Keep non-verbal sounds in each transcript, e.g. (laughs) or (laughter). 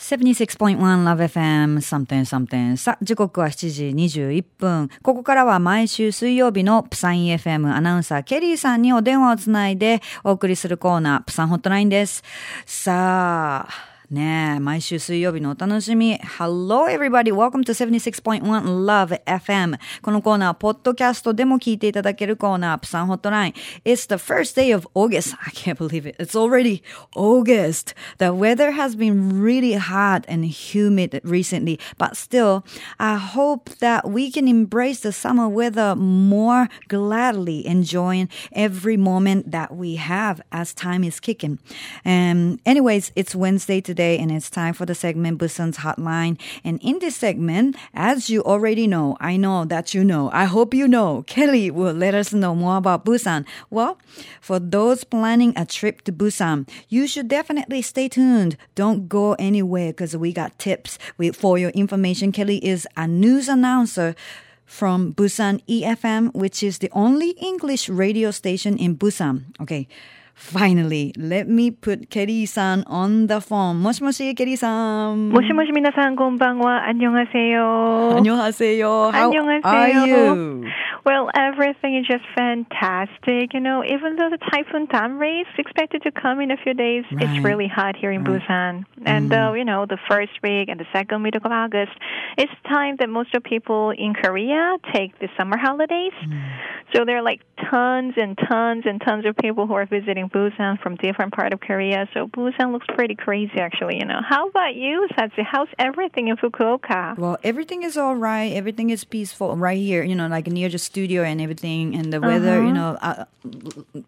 76.1 Love FM something something さあ、時刻は7時21分。ここからは毎週水曜日のプサイン FM アナウンサーケリーさんにお電話をつないでお送りするコーナー、プサンホットラインです。さあ、ねえ、毎週水曜日のお楽しみ。Hello everybody! Welcome to 76.1 Love FM. このコーナー、ポッドキャストでも聞いていただけるコーナー、プサンホットライン。It's the first day of August. I can't believe it. It's already August. The weather has been really hot and humid recently, but still, I hope that we can embrace the summer weather more gladly, enjoying every moment that we have as time is kicking. And anyways, it's Wednesday today today, and it's time for the segment Busan's Hotline. And in this segment, as you already know, I know that you know, I hope you know, Kelly will let us know more about Busan. Well, for those planning a trip to Busan, you should definitely stay tuned. Don't go anywhere because we got tips. We, for your information, Kelly is a news announcer from Busan EFM, which is the only English radio station in Busan. Okay. Finally, let me put Kelly-san on the phone. もしもし, Kelly-san. もしもし皆さんこんばんは. 안녕하세요. 안녕하세요. How 안녕하세요. are you? Well, everything is just fantastic. You know, even though the typhoon Damri is expected to come in a few days, right. it's really hot here in right. Busan. And, mm. uh, you know, the first week and the second week of August, it's time that most of people in Korea take the summer holidays. Mm. So there are like tons and tons and tons of people who are visiting Busan from different part of Korea. So Busan looks pretty crazy, actually. You know, how about you, Satsi? How's everything in Fukuoka? Well, everything is all right. Everything is peaceful right here. You know, like near the studio and everything, and the weather. Uh-huh. You know, uh,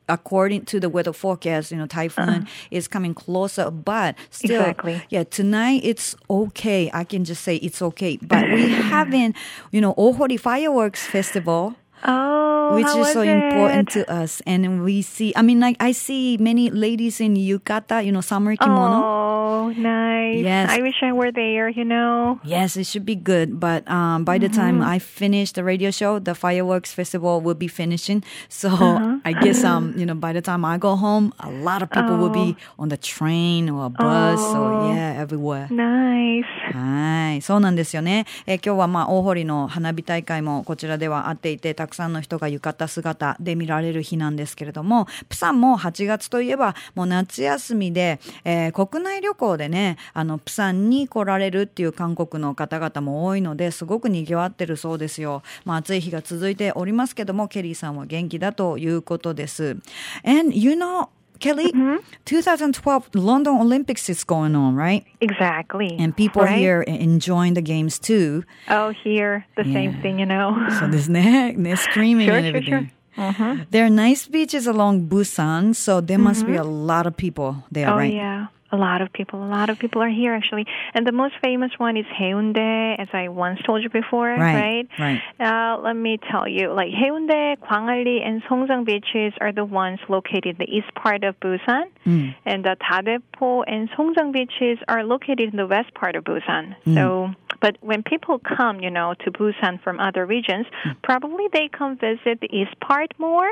according to the weather forecast, you know, typhoon uh-huh. is coming closer, but still, exactly. yeah, tonight it's okay. I can just say it's okay, but we (clears throat) haven't, you know, Ohori fireworks festival. Oh, which is so it? important to us. And we see, I mean, like I see many ladies in yukata, you know, summer kimono. Oh, nice. Yes. I wish I were there, you know. Yes, it should be good. But um, by the mm-hmm. time I finish the radio show, the fireworks festival will be finishing. So uh-huh. I guess, um, you know, by the time I go home, a lot of people oh. will be oh. on the train or a bus oh. or, yeah, everywhere. Nice. はい。そうなんですよね。え、今日はまあ、大堀の花火大会もこちらではあっていて、たくさんの人が浴衣姿で見られる日なんですけれども、プサンも8月といえばもう夏休みで、えー、国内旅行でね、あの、プサンに来られるっていう韓国の方々も多いので、すごく賑わってるそうですよ。まあ暑い日が続いておりますけども、ケリーさんは元気だということです。And you know, Kelly, mm-hmm. 2012 London Olympics is going on, right? Exactly. And people right? here enjoying the games too. Oh, here, the yeah. same thing, you know. (laughs) so (laughs) there's they're screaming sure, and everything. Sure, sure. Uh-huh. There are nice beaches along Busan, so there mm-hmm. must be a lot of people there, oh, right? Oh, yeah. A lot of people, a lot of people are here actually. And the most famous one is Haeundae, as I once told you before, right? Right. right. Uh, let me tell you, like Haeundae, Gwangalli, and Songjeong beaches are the ones located in the east part of Busan, mm. and the Dadaepo and Songjang beaches are located in the west part of Busan. Mm. So, but when people come, you know, to Busan from other regions, mm. probably they come visit the east part more.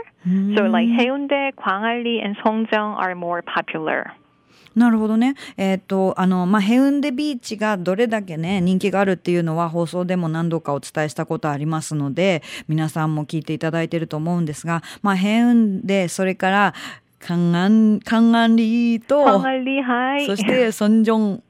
So, like Haeundae, Gwangalli, and Songjeong are more popular. なるほどね。えっ、ー、と、あの、まあ、ヘウンデビーチがどれだけね、人気があるっていうのは放送でも何度かお伝えしたことありますので、皆さんも聞いていただいてると思うんですが、まあ、ヘウンデ、それから、カンアン、カンアンリーと、カンアンリー、はい。そして、ソンジョン、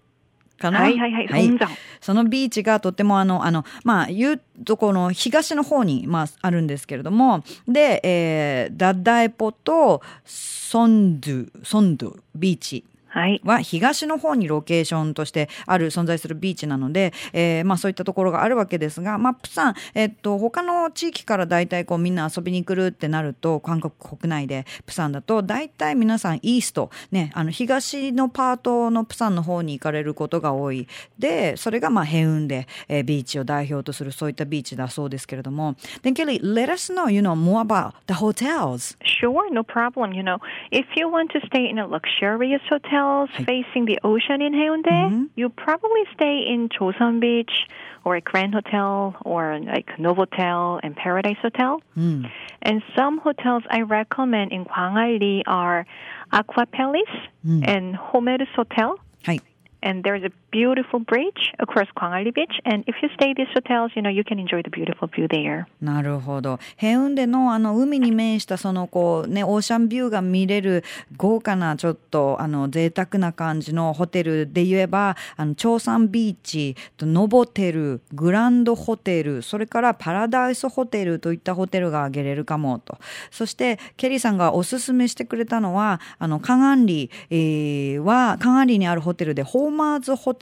かな？はいはいはい。はい、そのビーチがとってもあの、あの、まあ、言うとこの東の方に、まあ、あるんですけれども、で、えー、ダッダエポとソンドゥ、ソンドゥビーチは東の方にロケーションとしてある存在するビーチなので、えー、まあそういったところがあるわけですが、まあプサン、えっと、他の地域から大体こうみんな遊びに来るってなると、韓国国内でプサンだと、大体皆さんイースト、ね、あの東のパートのプサンの方に行かれることが多い。で、それがまあヘウンで、えー、ビーチを代表とするそういったビーチだそうですけれども。Then Kelly, let us know, you know, more about the hotels. Sure, no problem. You know, if you want to stay in a luxurious hotel, hotels facing the ocean in Haeundae, mm-hmm. you probably stay in Joseon Beach or a Grand Hotel or like Novotel and Paradise Hotel. Mm. And some hotels I recommend in Gwangalli are Aqua Palace mm. and Homers Hotel. Hi. and there's a beautiful bridge across Kwangali Beach. And if you stay at these hotels, you know, you can enjoy the beautiful view there. なるほど。ヘウンデのあの海に面したそのこうね、オーシャンビューが見れる豪華なちょっとあの贅沢な感じのホテルで言えば、あの、長山ビーチ、ノボテル、グランドホテル、それからパラダイスホテルといったホテルが挙げれるかもと。そして、ケリーさんがおすすめしてくれたのは、あの、カガンリ、えー、は、カガンリにあるホテルで、ホーマーズホテル、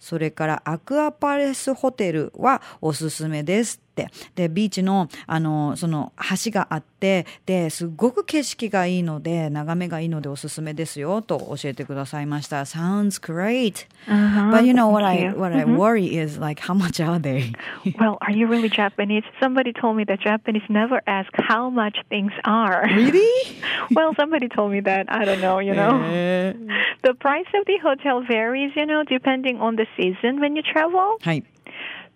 それからアクアパレスホテルはおすすめです。ってでビーチのあのその橋があってですごく景色がいいので眺めがいいのでおすすめですよと教えてくださいました Sounds great、uh huh, but you know what I what I worry is like how much are they Well are you really Japanese Somebody told me that Japanese never ask how much things are Really Well somebody told me that I don't know you know The price of the hotel varies you know depending on the season when you travel はい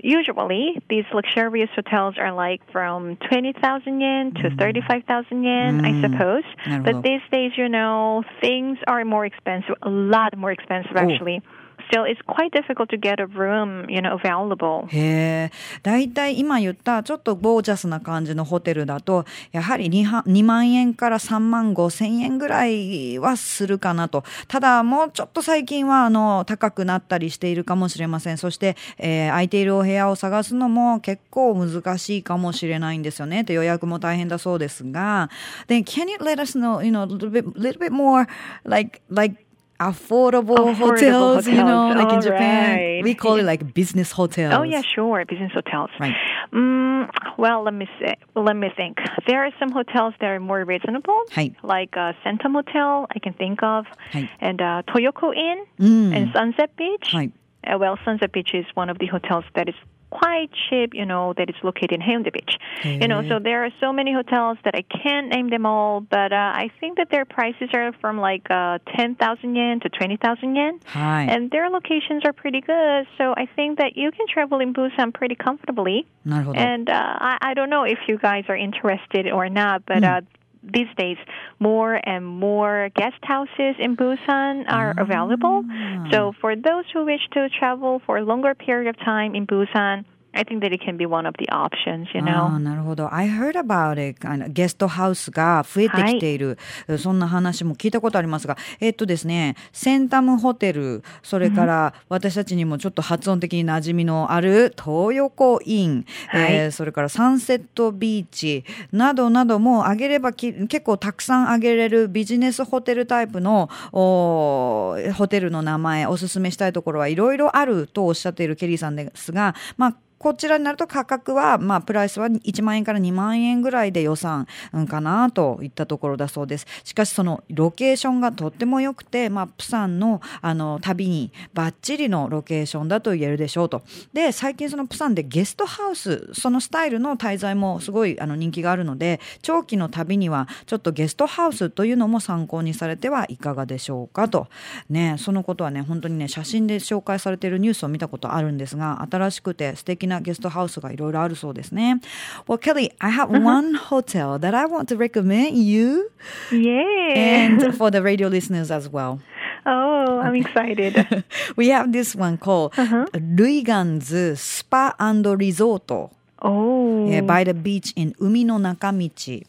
usually these luxurious hotels are like from 20,000 yen to 35,000 yen, I suppose. But these days, you know, things are more expensive, a lot more expensive actually. Still it's quite difficult to get a room, you know, available. へえ。だいたい今言ったちょっとゴージャスな感じのホテルだと、やはり 2, 2万円から3万5千円ぐらいはするかなと。ただ、もうちょっと最近はあの高くなったりしているかもしれません。そして、えー、空いているお部屋を探すのも結構難しいかもしれないんですよね。と予約も大変だそうですが。Then can you let us know, you know, a little bit, little bit more like, like, affordable, affordable hotels, hotels, you know, like in Japan. Right. We call it like business hotels. Oh yeah, sure, business hotels. Right. Mm, well, let me say, let me think. There are some hotels that are more reasonable, like uh, Centum Hotel. I can think of, and uh, Toyoko Inn mm. and Sunset Beach. Uh, well, Sunset Beach is one of the hotels that is quite cheap, you know, that is located in Haeundae Beach. Mm-hmm. You know, so there are so many hotels that I can't name them all, but uh, I think that their prices are from like uh, 10,000 yen to 20,000 yen. Hi. And their locations are pretty good. So I think that you can travel in Busan pretty comfortably. And uh, I, I don't know if you guys are interested or not, but mm. uh, these days more and more guest houses in Busan are ah. available. So for those who wish to travel for a longer period of time in Busan, I think that it can be one of the options, you know? なるほど。I heard about it. ゲストハウスが増えてきている、はい、そんな話も聞いたことありますが、えっとですね、センタムホテル、それから私たちにもちょっと発音的に馴染みのある東横イン、はい、えー、それからサンセットビーチなどなども挙げれば結構たくさん挙げれるビジネスホテルタイプのホテルの名前、おすすめしたいところはいろいろあるとおっしゃっているケリーさんですが、まあこちらになると価格は、まあ、プライスは1万円から2万円ぐらいで予算かなといったところだそうです。しかし、そのロケーションがとっても良くて、まあ、プサンのあの旅にバッチリのロケーションだと言えるでしょうと。で、最近そのプサンでゲストハウス、そのスタイルの滞在もすごいあの人気があるので、長期の旅にはちょっとゲストハウスというのも参考にされてはいかがでしょうかと。ね、そのことはね、本当にね、写真で紹介されているニュースを見たことあるんですが、新しくて素敵なゲストハウスがいろいろあるそうですね。Well, Kelly, I have one hotel that I want to recommend you. Yeah. And for the radio listeners as well. (laughs) Oh, I'm excited. (laughs) we have this one called uh-huh. Ruigan's Spa and Resort. Oh. Yeah, by the beach in Umi no Nakamichi.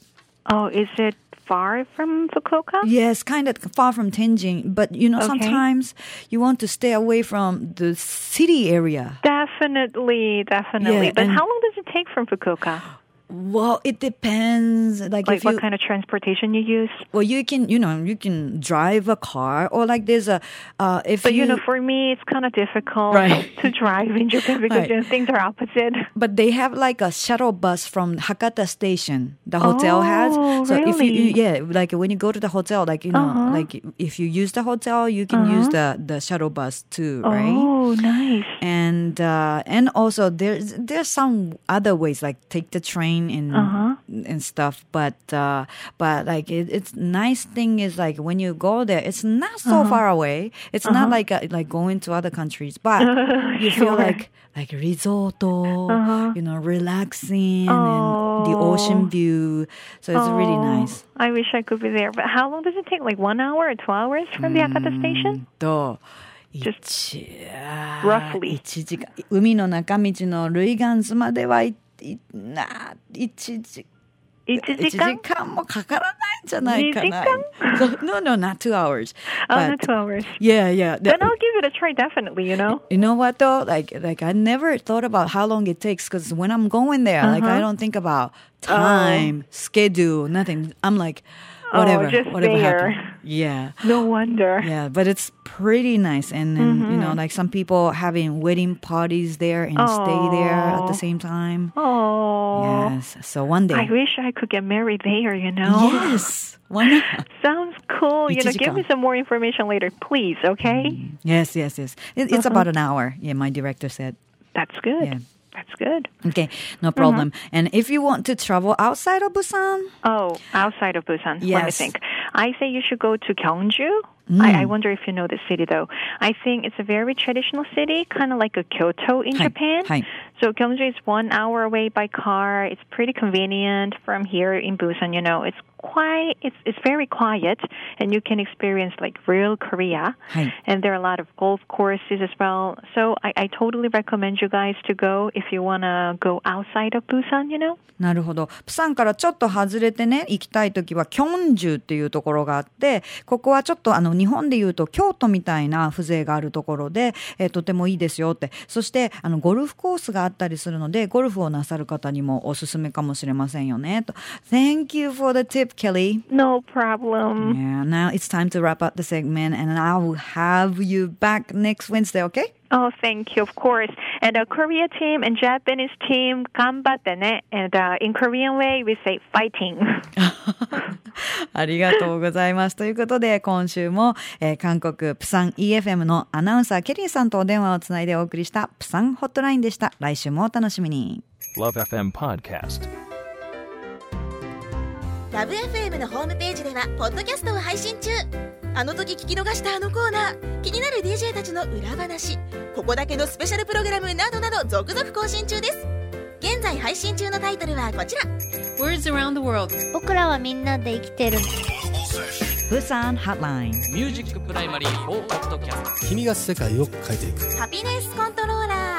Oh, is it far from Fukuoka? Yes, kind of far from Tenjin. But you know, okay. sometimes you want to stay away from the city area. Definitely, definitely. Yeah, but how long does it take from Fukuoka? Well, it depends. Like, like what you, kind of transportation you use. Well, you can, you know, you can drive a car or like there's a, uh, if but you, you know, for me, it's kind of difficult right. (laughs) to drive in Japan (laughs) because right. you know, things are opposite. But they have like a shuttle bus from Hakata Station. The hotel oh, has. So really? if you, yeah, like when you go to the hotel, like you know, uh-huh. like if you use the hotel, you can uh-huh. use the the shuttle bus too, right? Oh, nice. And uh, and also there's there's some other ways like take the train and uh-huh. and stuff. But uh, but like it, it's nice thing is like when you go there, it's not so uh-huh. far away. It's uh-huh. not like a, like going to other countries, but (laughs) you sure. feel like like risotto, uh-huh. you know, relaxing oh. and the ocean view. So it's oh. really nice. I wish I could be there. But how long does it take? Like one hour or two hours from the Akata station? Just 一あー roughly 一時間海の中道のルイガンズまではいい な一時1一時時間間もかからないんじゃないかな二時 (laughs) no no not two hours Oh, but not two hours. yeah yeah Then The- I'll give it a try, definitely, you know? You know what though? Like like I never thought about how long it takes because when I'm going there, like I Uh-huh. don't think about time, schedule, nothing. I'm like whatever, Oh, just whatever there. happens. Yeah. No wonder. Yeah, but it's pretty nice and, and you Mm-hmm. know, like some people having wedding parties there and stay there at the Oh. same time. Oh. Yes. So one day. I wish I could get married there, you know? Yes. Why not? (laughs) Sounds cool. You know, give me some more information later, please, okay? Yes, yes, yes. It, it's Uh-huh. about an hour. Yeah, my director said. That's good. Yeah. That's good. Okay, no mm-hmm. problem. And if you want to travel outside of Busan, Oh, outside of Busan. Let me Yes. think. I say you should go to Gyeongju. Mm. I, I wonder if you know the city though. I think it's a very traditional city, kind of like a Kyoto in Hi. Japan. Hi. So Gyeongju is one hour away by car. It's pretty convenient from here in Busan. You know, it's quite, it's it's very quiet, and you can experience like real Korea. And there are a lot of golf courses as well. So I, I totally recommend you guys to go if you wanna go outside of Busan. You know. なるほど。プサンからちょっと外れてね、行きたいときは、キョンジュっていうところがあって、ここはちょっとあの、日本で言うと京都みたいな風情があるところで、えーとてもいいですよって。そして、あの、ゴルフコースがあったりするので、ゴルフをなさる方にもおすすめかもしれませんよね。と。Thank you for the tip, Kelly. No problem. Yeah, now it's time to wrap up the segment and I will have you back next Wednesday, okay? Oh, thank you, of course. And the Korea team and Japanese team, ganbatte And uh, in Korean way, we say fighting. ありがとうございます。ということで、今週も、えー韓国プサン EFM のアナウンサーケリーさんとお電話をつないでお送りしたプサンホットラインでした。来週もお楽しみに。Love FM Podcast. ラブ f m のホームページではポッドキャストを配信中。あの時聞き逃したあのコーナー。気になる DJ たちの裏話。ここだけのスペシャルプログラムなどなど続々更新中です。現在配信中のタイトルはこちら。Words around the world. 僕らはみんなで生きてる。プサンハットライン。ミュージックプライマリー4ポッドキャスト君が世界を変えていく。ハピネスコントローラー